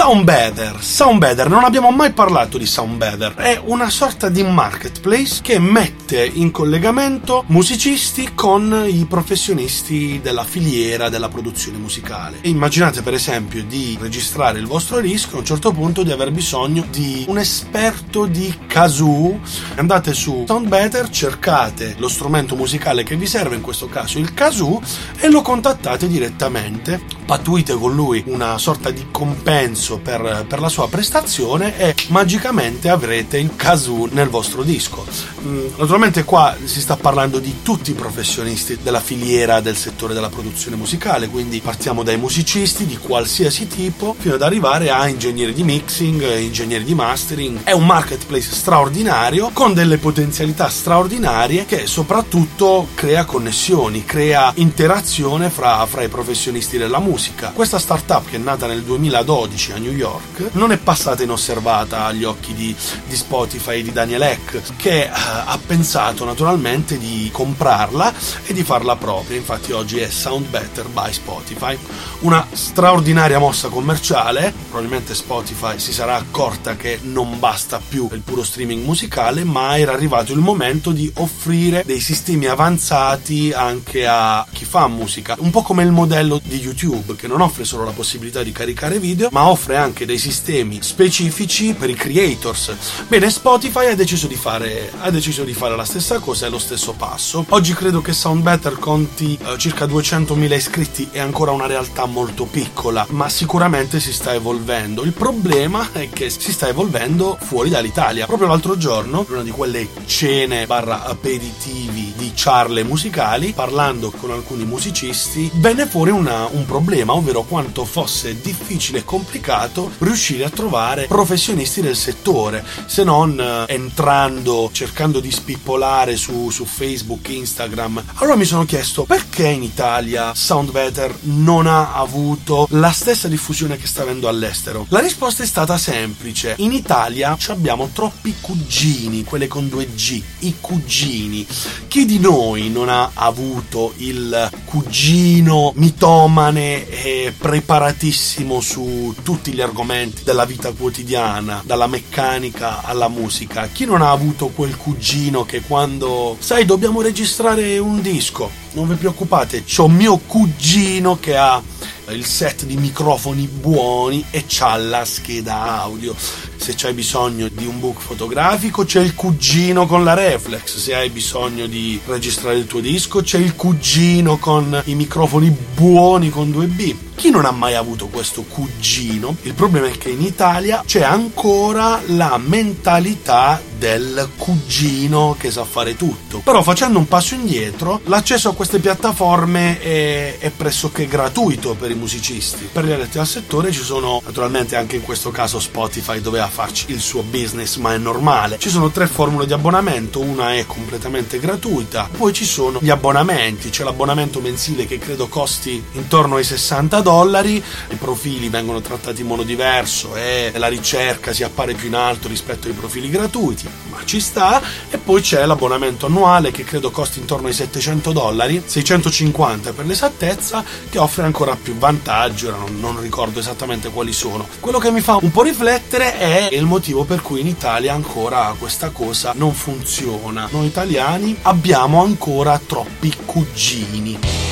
Soundbetter. Soundbetter, non abbiamo mai parlato di Soundbetter. È una sorta di marketplace che mette in collegamento musicisti con i professionisti della filiera della produzione musicale. E immaginate per esempio di registrare il vostro disco a un certo punto di aver bisogno di un esperto di kazoo. Andate su Soundbetter, cercate lo strumento musicale che vi serve, in questo caso il kazoo, e lo contattate direttamente. Patuite con lui una sorta di compenso senso per, per, la sua prestazione e magicamente avrete il kazoo nel vostro disco. Mm, naturalmente qua si sta parlando di tutti i professionisti della filiera del settore della produzione musicale, quindi partiamo dai musicisti di qualsiasi tipo fino ad arrivare a ingegneri di mixing, ingegneri di mastering. È un marketplace straordinario con delle potenzialità straordinarie che soprattutto crea connessioni, crea interazione fra, fra i professionisti della musica. Questa startup che è nata nel 2012 a New York non è passata inosservata agli occhi di, di Spotify e di Daniel Eck che eh, ha pensato naturalmente di comprarla e di farla propria. Infatti oggi è Sound Better by Spotify. Una straordinaria mossa commerciale. Probabilmente Spotify si sarà accorta che non basta più il puro streaming musicale ma era arrivato il momento di offrire dei sistemi avanzati anche a chi fa musica. Un po' come il modello di YouTube che non offre solo la possibilità di caricare video ma offre anche dei sistemi specifici per i creators. Bene, Spotify ha deciso di fare, ha deciso di fare la stessa cosa e lo stesso passo. Oggi credo che Soundbetter conti eh, circa 200.000 iscritti, è ancora una realtà molto piccola, ma sicuramente si sta evolvendo. Il problema è che si sta evolvendo fuori dall'Italia. Proprio l'altro giorno, in una di quelle cene barra aperitivi di charle musicali, parlando con alcuni musicisti, venne fuori una, un problema, ovvero quanto fosse difficile e complicato riuscire a trovare professionisti del settore, se non eh, entrando, cercando di spippolare su, su Facebook, Instagram. Allora mi sono chiesto perché in Italia Soundbetter non ha avuto la stessa diffusione che sta avendo all'estero. La risposta è stata semplice. In Italia abbiamo troppi cugini, quelle con due G, i cugini. Chi di noi non ha avuto il cugino mitomane e preparatissimo su tutti gli argomenti della vita quotidiana, dalla meccanica alla musica. Chi non ha avuto quel cugino che quando, sai, dobbiamo registrare un disco, non vi preoccupate, c'ho mio cugino che ha il set di microfoni buoni e c'ha la scheda audio. Se c'hai bisogno di un book fotografico, c'è il cugino con la reflex. Se hai bisogno di registrare il tuo disco, c'è il cugino con i microfoni buoni con 2B. Chi non ha mai avuto questo cugino? Il problema è che in Italia c'è ancora la mentalità del cugino che sa fare tutto. Però facendo un passo indietro, l'accesso a queste piattaforme è, è pressoché gratuito per i musicisti. Per gli addetti al settore ci sono naturalmente anche in questo caso Spotify doveva farci il suo business, ma è normale. Ci sono tre formule di abbonamento, una è completamente gratuita, poi ci sono gli abbonamenti, c'è l'abbonamento mensile che credo costi intorno ai 60 dollari, i profili vengono trattati in modo diverso e la ricerca si appare più in alto rispetto ai profili gratuiti ma ci sta. E poi c'è l'abbonamento annuale che credo costi intorno ai 700 dollari, 650 per l'esattezza, che offre ancora più vantaggi. Ora non, non ricordo esattamente quali sono. Quello che mi fa un po' riflettere è il motivo per cui in Italia ancora questa cosa non funziona. Noi italiani abbiamo ancora troppi cugini.